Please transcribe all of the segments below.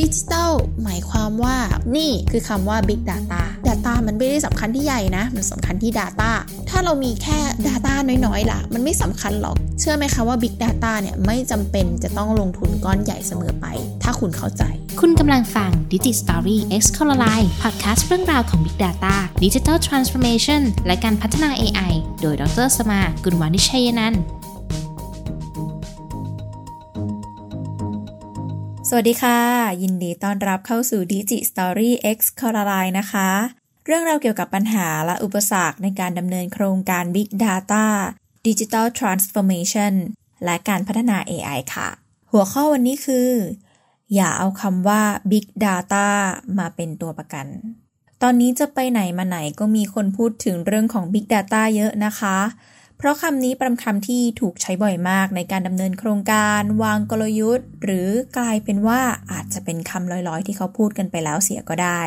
ดิจิทัลหมายความว่านี่คือคำว่า Big Data Data มันไม่ได้สำคัญที่ใหญ่นะ มันสำคัญที่ Data ถ้าเรามีแค่ Data น้อยๆล่ะ มันไม่สำคัญหรอก เชื่อไหมคะว่า Big Data เนี่ยไม่จำเป็นจะต้องลงทุนก้อนใหญ่เสมอไป ถ้าคุณเข้าใจ คุณกำลังฟัง Digi Story X c o l o r i e Podcast เรื่องราวของ Big Data Digital Transformation และการพัฒนา AI โดยดรสมา กุลวานิชัยนันท์ วัสดีค่ะ ยินดีต้อนรับเข้าสู่ Digi Story X c o l o r i e นะคะ เรื่องราวเกี่ยวกับปัญหาและอุปสรรคในการดำเนินโครงการ Big Data Digital Transformation และการพัฒนา AI ค่ะ หัวข้อวันนี้คือ อย่าเอาคำว่า Big Data มาเป็นตัวประกัน ตอนนี้จะไปไหนมาไหนก็มีคนพูดถึงเรื่องของ Big Data เยอะนะคะ ราะคำนี้เป็นคำที่ถูกใช้บ่อยมากในการดำเนินโครงการ วางกลยุทธ์ หรือกลายเป็นว่าอาจจะเป็นคำลอยๆ ที่เขาพูดกันไปแล้วเสียก็ได้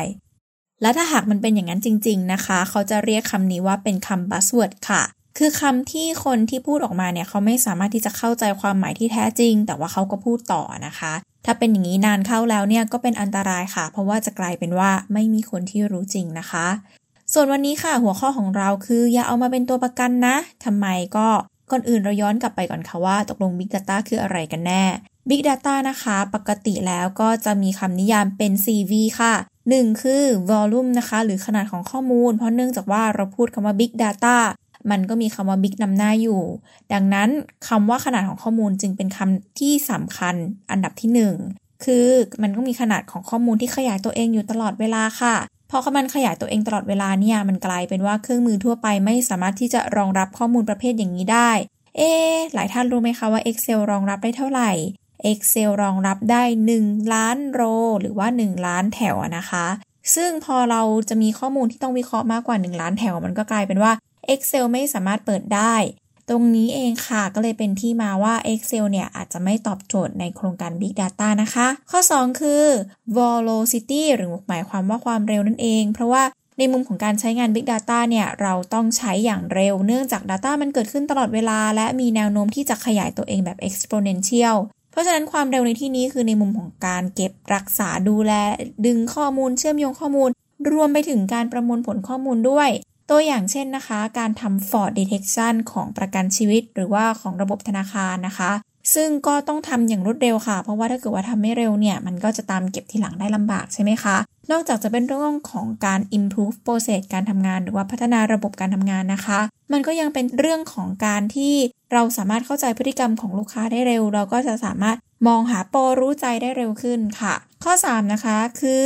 และถ้าหากมันเป็นอย่างนั้นจริง ๆ นะคะ เขาจะเรียกคำนี้ว่าเป็นคำ buzzword ค่ะ คือคำที่คนที่พูดออกมาเนี่ยเขาไม่สามารถที่จะเข้าใจความหมายที่แท้จริง แต่ว่าเขาก็พูดต่อนะคะ ถ้าเป็นอย่างนี้นานเข้าแล้วเนี่ยก็เป็นอันตรายค่ะ เพราะว่าจะกลายเป็นว่าไม่มีคนที่รู้จริงนะคะ ส่วนวันนี้ค่ะหัวข้อของเราคืออย่าเอามาเป็นตัวประกันนะทำไมก็ก่อนอื่นเราย้อนกลับไปก่อนค่ะว่าตกลง Big Data คืออะไรกันแน่ Big Data นะคะ ปกติแล้วก็จะมีคำนิยามเป็น CV ค่ะ 1 คือ volume นะคะ หรือขนาดของข้อมูล เพราะเนื่องจากว่าเราพูดคำว่า Big Data มันก็มีคำว่า Big นำหน้าอยู่ ดังนั้นคำว่าขนาดของข้อมูลจึงเป็นคำที่สำคัญอันดับที่ 1 คือมันก็มีขนาดของข้อมูลที่ขยายตัวเองอยู่ตลอดเวลาค่ะ พอมันขยายตัวเองตลอดเวลาเนี่ยมันกลายเป็นว่าเครื่องมือทั่วไปไม่สามารถที่จะรองรับข้อมูลประเภทอย่างนี้ได้ เอ๊หลายท่านรู้ไหมคะว่า Excel รองรับได้เท่าไหร่ Excel รองรับได้ 1 ล้านโรหรือว่า 1 ล้านแถวนะคะ ซึ่งพอเราจะมีข้อมูลที่ต้องวิเคราะห์มากกว่า 1 ล้านแถว มันก็กลายเป็นว่า Excel ไม่สามารถเปิดได้ ตรงนี้เองค่ะก็เลยเป็นที่มาว่า Excel เนี่ยอาจจะไม่ตอบโจทย์ในโครงการ Big Data นะคะ ข้อ 2 คือ velocity หรือหมายความว่าความเร็วนั่นเอง เพราะว่าในมุมของการใช้งาน Big Data เนี่ย เราต้องใช้อย่างเร็ว เนื่องจาก Data มันเกิดขึ้นตลอดเวลา และมีแนวโน้มที่จะขยายตัวเองแบบ exponential เพราะฉะนั้นความเร็วในที่นี้คือในมุมของการเก็บรักษาดูแล ดึงข้อมูลเชื่อมโยงข้อมูล รวมไปถึงการประมวลผลข้อมูลด้วย ตัวอย่างเช่นนะคะ การทำ fraud detection ของประกันชีวิต หรือว่าของระบบธนาคารนะคะ ซึ่งก็ต้องทำอย่างรวดเร็วค่ะ เพราะว่าถ้าเกิดว่าทำไม่เร็วเนี่ย มันก็จะตามเก็บทีหลังได้ลำบากใช่ไหมคะ นอกจากจะเป็นเรื่องของการ improve process การทำงาน หรือว่าพัฒนาระบบการทำงานนะคะ มันก็ยังเป็นเรื่องของการที่เราสามารถเข้าใจพฤติกรรมของลูกค้าได้เร็ว เราก็จะสามารถมองหาโปรรู้ใจได้เร็วขึ้นค่ะ ข้อ 3 นะคะคือ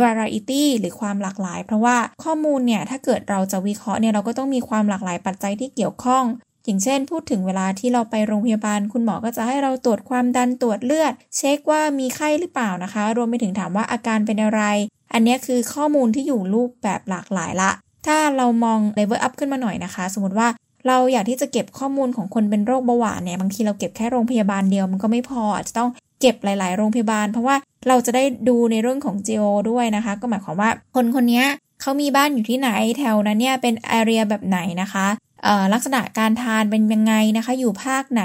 variety หรือความหลากหลาย เพราะว่าข้อมูลเนี่ย ถ้าเกิดเราจะวิเคราะห์เนี่ย เราก็ต้องมีความหลากหลายปัจจัยที่เกี่ยวข้อง อย่างเช่น พูดถึงเวลาที่เราไปโรงพยาบาล คุณหมอก็จะให้เราตรวจความดันตรวจเลือด เช็คว่ามีไข้หรือเปล่านะคะ รวมไปถึงถามว่าอาการเป็นอะไร อันนี้คือข้อมูลที่อยู่รูปแบบหลากหลายละ ถ้าเรามองเลเวลอัพขึ้นมาหน่อยนะคะ สมมติว่าเราอยากที่จะเก็บข้อมูลของคนเป็นโรคเบาหวานเนี่ยบางทีเราเก็บแค่โรงพยาบาลเดียวมันก็ไม่พอจะต้องเก็บหลาย ๆ โรงพยาบาล เพราะว่าเราจะได้ดูในเรื่องของ geo ด้วยนะคะ ก็หมายความว่าคนคนนี้เขามีบ้านอยู่ที่ไหนแถวนั้นเนี่ยเป็นแอเรียแบบไหนนะคะ ลักษณะการทานเป็นยังไงนะคะ อยู่ภาคไหน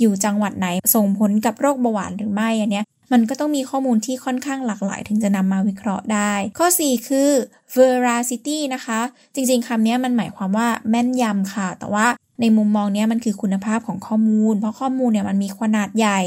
อยู่จังหวัดไหน ส่งผลกับโรคเบาหวานหรือไม่อันเนี้ยมันก็ต้องมีข้อมูลที่ค่อนข้างหลากหลาย ถึงจะนำมาวิเคราะห์ได้ ข้อ 4 คือ veracity นะคะ จริงๆคำนี้มันหมายความว่าแม่นยำค่ะ แต่ว่าในมุมมองนี้มันคือคุณภาพของข้อมูล เพราะข้อมูลเนี่ยมันมีขนาดใหญ่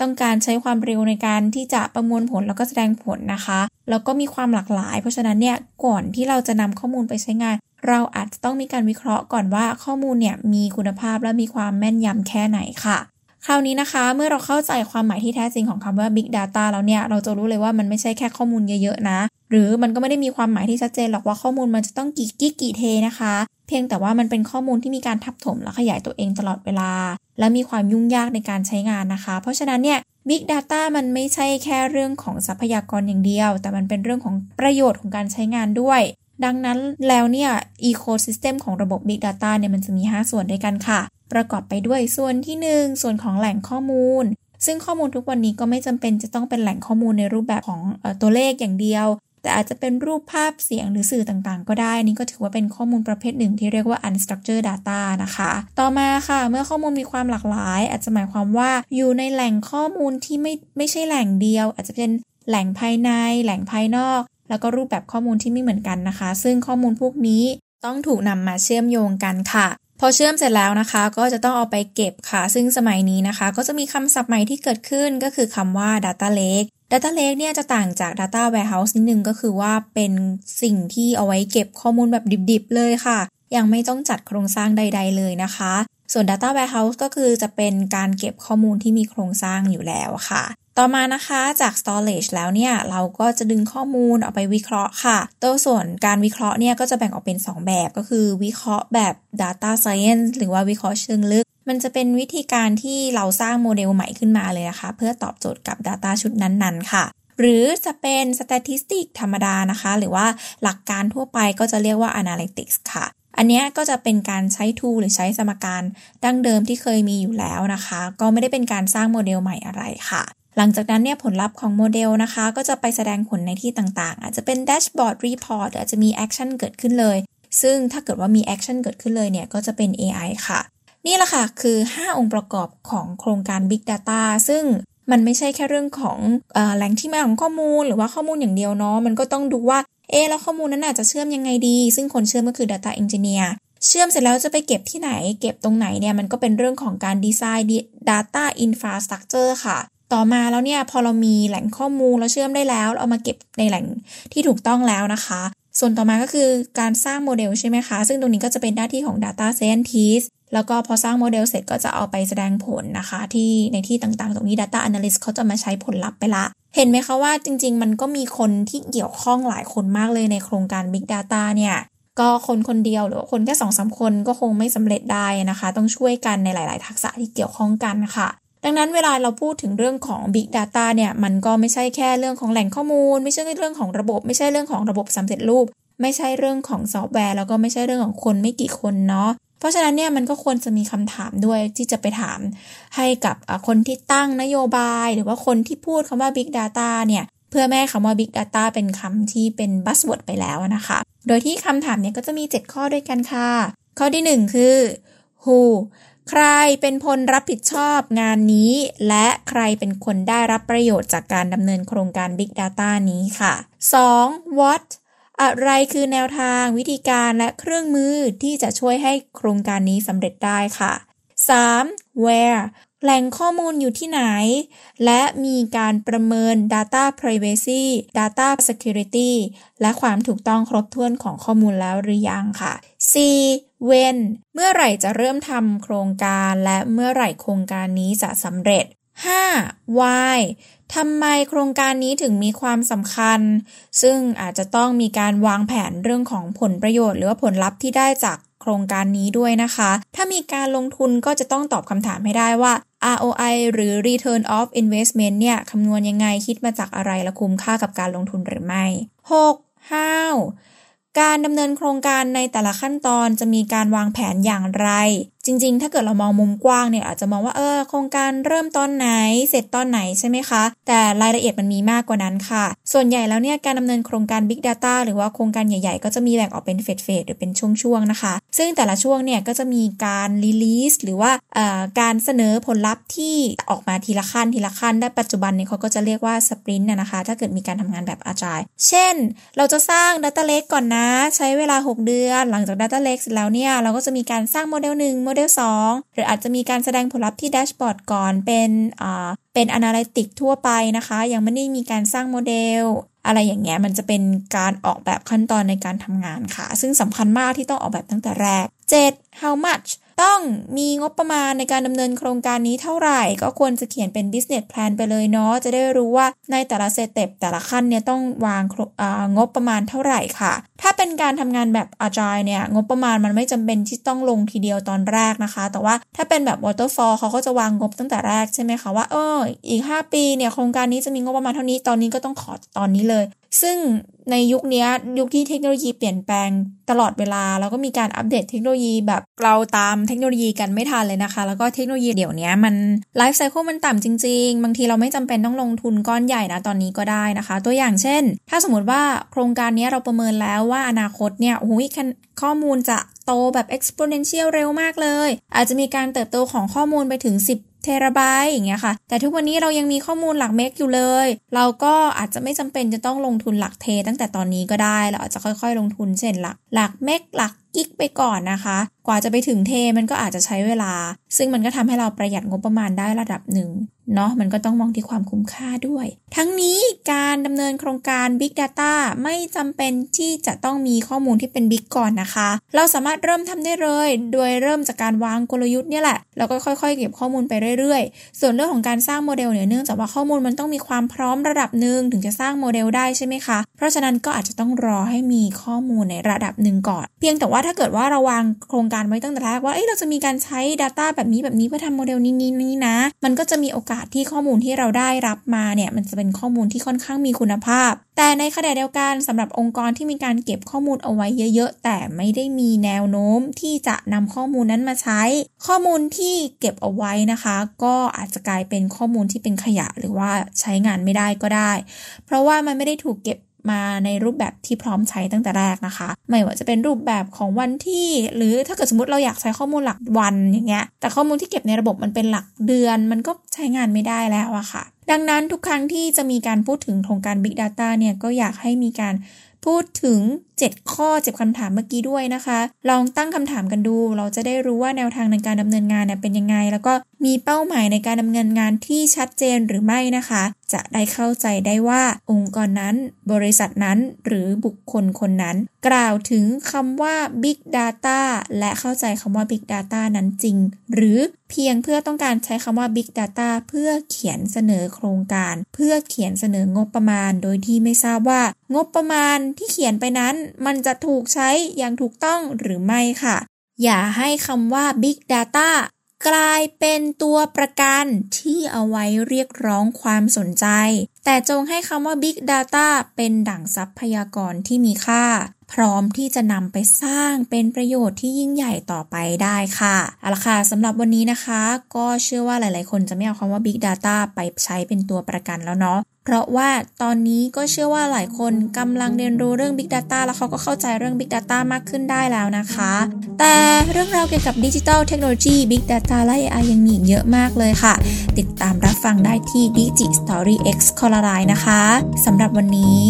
ต้องการใช้ความเร็วในการที่จะประมวลผลแล้วก็แสดงผลนะคะ แล้วก็มีความหลากหลาย เพราะฉะนั้นเนี่ยก่อนที่เราจะนำข้อมูลไปใช้งาน เราอาจจะต้องมีการวิเคราะห์ก่อนว่าข้อมูลเนี่ยมีคุณภาพและมีความแม่นยำแค่ไหนค่ะ คราวนี้นะคะเมื่อเราเข้าใจความหมายที่แท้จริงของคำว่า Big Data แล้วเนี่ยเราจะรู้เลยว่ามันไม่ใช่แค่ข้อมูลเยอะๆนะ หรือมันก็ไม่ได้มีความหมายที่ชัดเจนหรอกว่าข้อมูลมันจะต้องกี่กิกกี่เทนะคะ เพียงแต่ว่ามันเป็นข้อมูลที่มีการทับถมและขยายตัวเองตลอดเวลา และมีความยุ่งยากในการใช้งานนะคะ เพราะฉะนั้นเนี่ย Big Data มันไม่ใช่แค่เรื่องของทรัพยากรอย่างเดียว แต่มันเป็นเรื่องของประโยชน์ของการใช้งานด้วย ดังนั้นแล้วเนี่ยอีโคซิสเต็มของระบบ Big Data เนี่ยมันจะมี 5 ส่วนด้วยกันค่ะ ประกอบไปด้วยส่วนที่ 1 ส่วนของแหล่งข้อมูล ซึ่งข้อมูลทุกวันนี้ก็ไม่จำเป็นจะต้องเป็นแหล่งข้อมูลในรูปแบบของตัวเลขอย่างเดียว แต่อาจจะเป็นรูปภาพเสียงหรือสื่อต่างๆ ก็ได้ นี่ก็ถือว่าเป็นข้อมูลประเภทหนึ่งที่เรียกว่า unstructured data นะคะ ต่อมาค่ะ เมื่อข้อมูลมีความหลากหลาย อาจจะหมายความว่าอยู่ในแหล่งข้อมูลที่ไม่ไม่ใช่แหล่งเดียว อาจจะเป็นแหล่งภายใน แหล่งภายนอก แล้วก็รูปแบบข้อมูลที่ไม่เหมือนกันนะคะ ซึ่งข้อมูลพวกนี้ต้องถูกนำมาเชื่อมโยงกันค่ะ พอเชื่อมเสร็จแล้วนะคะ ก็จะต้องเอาไปเก็บค่ะ ซึ่งสมัยนี้นะคะ ก็จะมีคำศัพท์ใหม่ที่เกิดขึ้นก็คือคำว่า data lake Data Lake เนี่ยจะต่างจาก Data Warehouse นิดนึงก็คือว่าเป็นสิ่งที่เอาไว้เก็บข้อมูลแบบดิบๆ เลยค่ะ ยังไม่ต้องจัดโครงสร้างใด ๆ เลยนะคะ ส่วน Data Warehouse ก็คือจะเป็นการเก็บข้อมูลที่มีโครงสร้างอยู่แล้วค่ะ ต่อมานะคะจาก storage แล้วเนี่ย เราก็จะดึงข้อมูลออกไปวิเคราะห์ค่ะตัวส่วนการวิเคราะห์เนี่ยก็จะแบ่งออกเป็น 2 แบบก็คือวิเคราะห์แบบ data science หรือว่าวิเคราะห์เชิงลึก มันจะเป็นวิธีการที่เราสร้างโมเดลใหม่ขึ้นมาเลยนะคะ เพื่อตอบโจทย์กับ Data ชุดนั้นๆ ค่ะหรือจะเป็น statistic ธรรมดานะคะ หรือว่าหลักการทั่วไปก็จะเรียกว่า analytics ค่ะ อันนี้ก็จะเป็นการใช้ tool หรือใช้สมการดั้งเดิมที่เคยมีอยู่แล้วนะคะ ก็ไม่ได้เป็นการสร้างโมเดลใหม่อะไรค่ะ หลังจากนั้นเนี่ยผลลัพธ์ของโมเดลนะคะ ก็จะไปแสดงผลในที่ต่างๆ อาจจะเป็น dashboard report อาจจะมี action เกิดขึ้นเลย ซึ่งถ้าเกิดว่ามี action เกิดขึ้นเลยเนี่ยก็จะเป็น AI ค่ะ นี่แหละค่ะคือ 5 องค์ประกอบของโครงการ Big Data ซึ่งมันไม่ใช่แค่เรื่องของอแหล่งที่มาของข้อมูล หรือว่าข้อมูลอย่างเดียวเนาะมันก็ต้องดูว่าเออแล้วข้อมูลนั้นอาจจะเชื่อมยังไงดี ซึ่งคนเชื่อมก็คือ Data Engineer เชื่อมเสร็จแล้วจะไปเก็บที่ไหน เก็บตรงไหนเนี่ยมันก็เป็นเรื่องของการ design Data Infrastructure ค่ะ ต่อมาแล้วเนี่ยพอเรามีแหล่งข้อมูลเราเชื่อมได้แล้วเราเอามาเก็บในแหล่งที่ถูกต้องแล้วนะคะ ส่วนต่อมาก็คือการสร้างโมเดลใช่ไหมคะ ซึ่งตรงนี้ก็จะเป็นหน้าที่ของ Data Scientist แล้วก็พอสร้างโมเดลเสร็จก็จะเอาไปแสดงผลนะคะ ที่ในที่ต่างๆ ตรงนี้ Data Analyst เขาจะมาใช้ผลลัพธ์ไปละ เห็นไหมคะว่าจริง ๆ มันก็มีคนที่เกี่ยวข้องหลายคนมากเลยในโครงการ Big Data เนี่ยก็คนคนเดียวหรือคนแค่สองสาคนก็คงไม่สำเร็จได้นะคะ ต้องช่วยกันในหลาย ๆ ทักษะที่เกี่ยวข้องกันค่ะ ดังนั้นเวลาเราพูดถึงเรื่องของ Big Data เนี่ยมันก็ไม่ใช่แค่เรื่องของแหล่งข้อมูล ไม่ใช่เรื่องของระบบ ไม่ใช่เรื่องของระบบสำเร็จรูป ไม่ใช่เรื่องของซอฟต์แวร์ แล้วก็ไม่ใช่เรื่องของคนไม่กี่คนเนาะเพราะฉะนั้นเนี่ยมันก็ควรจะมีคำถามด้วยที่จะไปถามให้กับคนที่ตั้งนโยบาย หรือว่าคนที่พูดคำว่า Big Data เนี่ยเผื่อแม้คำว่า Big Data เป็นคำที่เป็น buzzword ไปแล้วนะคะ โดยที่คำถามเนี่ยก็จะมี 7 ข้อด้วยกันค่ะ ข้อที่ 1 คือ who ใครเป็นคนรับผิดชอบงานนี้ และใครเป็นคนได้รับประโยชน์จากการดำเนินโครงการ Big Data นี้ค่ะ 2. what อะไรคือแนวทางวิธีการและเครื่องมือที่จะช่วยให้โครงการนี้สำเร็จได้ค่ะ 3. where แหล่งข้อมูลอยู่ที่ไหน และมีการประเมิน data privacy data security และความถูกต้องครบถ้วนของข้อมูลแล้วหรือยังค่ะ 4. When เมื่อไหร่จะเริ่มทำโครงการและเมื่อไหร่โครงการนี้จะสำเร็จ 5. why ทำไมโครงการนี้ถึงมีความสำคัญ ซึ่งอาจจะต้องมีการวางแผนเรื่องของผลประโยชน์ หรือว่าผลลัพธ์ที่ได้จากโครงการนี้ด้วยนะคะ ถ้ามีการลงทุนก็จะต้องตอบคำถามให้ได้ว่า ROI หรือ Return of Investment เนี่ยคำนวณยังไงคิดมาจากอะไรและคุ้มค่ากับการลงทุนหรือไม่ 6. How การดำเนินโครงการในแต่ละขั้นตอนจะมีการวางแผนอย่างไร จริง ๆ ถ้าเกิดเรามองมุมกว้างเนี่ยอาจจะมองว่าเออโครงการเริ่มตอนไหน เสร็จตอนไหนใช่ไหมคะ แต่รายละเอียดมันมีมากกว่านั้นค่ะ ส่วนใหญ่แล้วเนี่ยการดำเนินโครงการ Big Data หรือว่าโครงการใหญ่ๆ ก็จะมีแบ่งออกเป็นเฟสเฟสหรือเป็นช่วงๆนะคะ ซึ่งแต่ละช่วงเนี่ยก็จะมีการรีลีสหรือว่าการเสนอผลลัพธ์ที่ออกมาทีละขั้นทีละขั้นได้ปัจจุบันเนี่ยเขาก็จะเรียกว่าสปรินต์นะคะ ถ้าเกิดมีการทำงานแบบอาจายเช่น เราจะสร้าง Data Lake ก่อนนะ ใช้เวลา 6 เดือน หลังจาก Data Lake เสร็จแล้วเนี่ยเราก็จะมีการสร้างโมเดล1โมเดล2 หรืออาจจะมีการแสดงผลลัพธ์ที่ dashboard ก่อนเป็นอ่าเป็น Analytic ทั่วไปนะคะ ยังไม่ได้มีการสร้างโมเดล อะไรอย่างเงี้ยมันจะเป็นการออกแบบขั้นตอนในการทำงานค่ะ ซึ่งสำคัญมากที่ต้องออกแบบตั้งแต่แรก 7. how much ต้องมีงบประมาณในการดำเนินโครงการนี้เท่าไหร่ ก็ควรจะเขียนเป็น business plan ไปเลยเนาะจะได้รู้ว่าในแต่ละสเต็ปแต่ละขั้นเนี่ยต้องวางงบประมาณเท่าไหร่ค่ะ ถ้าเป็นการทำงานแบบ agile เนี่ยงบประมาณมันไม่จำเป็นที่ต้องลงทีเดียวตอนแรกนะคะ แต่ว่าถ้าเป็นแบบ waterfall เขาก็จะวางงบตั้งแต่แรกใช่ไหมคะว่าเอออีก 5 ปีเนี่ยโครงการนี้จะมีงบประมาณเท่านี้ตอนนี้ก็ต้องขอตอนนี้เลยซึ่งในยุคนี้ยุคที่เทคโนโลยีเปลี่ยนแปลงตลอดเวลา แล้วก็มีการอัปเดตเทคโนโลยีแบบเราตามเทคโนโลยีกันไม่ทันเลยนะคะ แล้วก็เทคโนโลยีเดี๋ยวนี้มันไลฟ์ไซเคิลมันต่ำจริง ๆ บางทีเราไม่จำเป็นต้องลงทุนก้อนใหญ่นะตอนนี้ก็ได้นะคะ ตัวอย่างเช่น ถ้าสมมติว่าโครงการนี้เราประเมินแล้วว่าอนาคตเนี่ยโอ้ยข้อมูลจะโตแบบ exponential เร็วมากเลย อาจจะมีการเติบโตของข้อมูลไปถึง 10 เทราไบต์อย่างเงี้ยค่ะ แต่ทุกวันนี้เรายังมีข้อมูลหลักเมกอยู่เลย เราก็อาจจะไม่จำเป็นจะต้องลงทุนหลักเท ตั้งแต่ตอนนี้ก็ได้ เราอาจจะค่อยๆ ลงทุนเช่นหลัก หลักเมกหลักกิ๊กไปก่อนนะคะ กว่าจะไปถึงเทมันก็อาจจะใช้เวลา ซึ่งมันก็ทำให้เราประหยัดงบประมาณได้ระดับหนึ่งเนาะมันก็ต้องมองที่ความคุ้มค่าด้วย ทั้งนี้การดำเนินโครงการ Big Data ไม่จำเป็นที่จะต้องมีข้อมูลที่เป็น Big ก่อนนะคะ เราสามารถเริ่มทำได้เลย โดยเริ่มจากการวางกลยุทธ์เนี่ยแหละ แล้วก็ค่อยๆ เก็บข้อมูลไปเรื่อยๆ ส่วนเรื่องของการสร้างโมเดลเนี่ยเนื่องจากว่าข้อมูลมันต้องมีความพร้อมระดับหนึ่งถึงจะสร้างโมเดลได้ใช่ไหมคะ เพราะฉะนั้นก็อาจจะต้องรอให้มีข้อมูลในระดับหนึ่งก่อน เพียงแต่ว่าถ้าเกิดว่าเราวางโครงการไว้ตั้งแต่แรกว่าเอ้เราจะมีการใช้ Data แบบนี้แบบนี้เพื่อทำโมเดลนี้นี้นี้นะ มันก็จะมีโอกาสที่ข้อมูลที่เราได้รับมาเนี่ยมันจะเป็นข้อมูลที่ค่อนข้างมีคุณภาพ แต่ในขณะเดียวกันสำหรับองค์กรที่มีการเก็บข้อมูลเอาไว้เยอะๆ แต่ไม่ได้มีแนวโน้มที่จะนำข้อมูลนั้นมาใช้ ข้อมูลที่เก็บเอาไว้นะคะ ก็อาจจะกลายเป็นข้อมูลที่เป็นขยะหรือว่าใช้งานไม่ได้ก็ได้ เพราะว่ามันไม่ได้ถูกเก็บ มาในรูปแบบที่พร้อมใช้ตั้งแต่แรกนะคะ ไม่ว่าจะเป็นรูปแบบของวันที่ หรือถ้าเกิดสมมติเราอยากใช้ข้อมูลหลักวันอย่างเงี้ย แต่ข้อมูลที่เก็บในระบบมันเป็นหลักเดือน มันก็ใช้งานไม่ได้แล้วอะค่ะ ดังนั้นทุกครั้งที่จะมีการพูดถึงโครงการ Big Data เนี่ยก็อยากให้มีการพูดถึง 7 ข้อเจ็บคำถามเมื่อกี้ด้วยนะคะ ลองตั้งคำถามกันดู เราจะได้รู้ว่าแนวทางในการดำเนินงานเนี่ยเป็นยังไง แล้วก็มีเป้าหมายในการดำเนินงานที่ชัดเจนหรือไม่นะคะ จะได้เข้าใจได้ว่าองค์กรนั้น บริษัทนั้นหรือบุคคลคนนั้น กล่าวถึงคำว่า Big Data และเข้าใจคำว่า Big Data นั้นจริง หรือเพียงเพื่อต้องการใช้คำว่า Big Data เพื่อเขียนเสนอโครงการ เพื่อเขียนเสนองบประมาณ โดยที่ไม่ทราบว่างบประมาณที่เขียนไปนั้นมันจะถูกใช้อย่างถูกต้องหรือไม่ค่ะ อย่าให้คำว่า Big Data กลายเป็นตัวประกันที่เอาไว้เรียกร้องความสนใจ แต่จงให้คำว่า Big Data เป็นดั่งทรัพยากรที่มีค่า พร้อมที่จะนำไปสร้างเป็นประโยชน์ที่ยิ่งใหญ่ต่อไปได้ค่ะเอาละค่ะสำหรับวันนี้นะคะ ก็เชื่อว่าหลายๆ คนจะไม่เอาคำว่า Big Data ไปใช้เป็นตัวประกันแล้วเนาะเพราะว่าตอนนี้ก็เชื่อว่าหลายคนกำลังเรียนรู้เรื่อง Big Data แล้วเขาก็เข้าใจเรื่อง Big Data มากขึ้นได้แล้วนะคะ แต่เรื่องราวเกี่ยวกับดิจิทัลเทคโนโลยี Big Data และ AI ยังมีอีกเยอะมากเลยค่ะ ติดตามรับฟังได้ที่ Digi Story X c o l o r i นะคะสำหรับวันนี้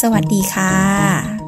สวัสดีค่ะ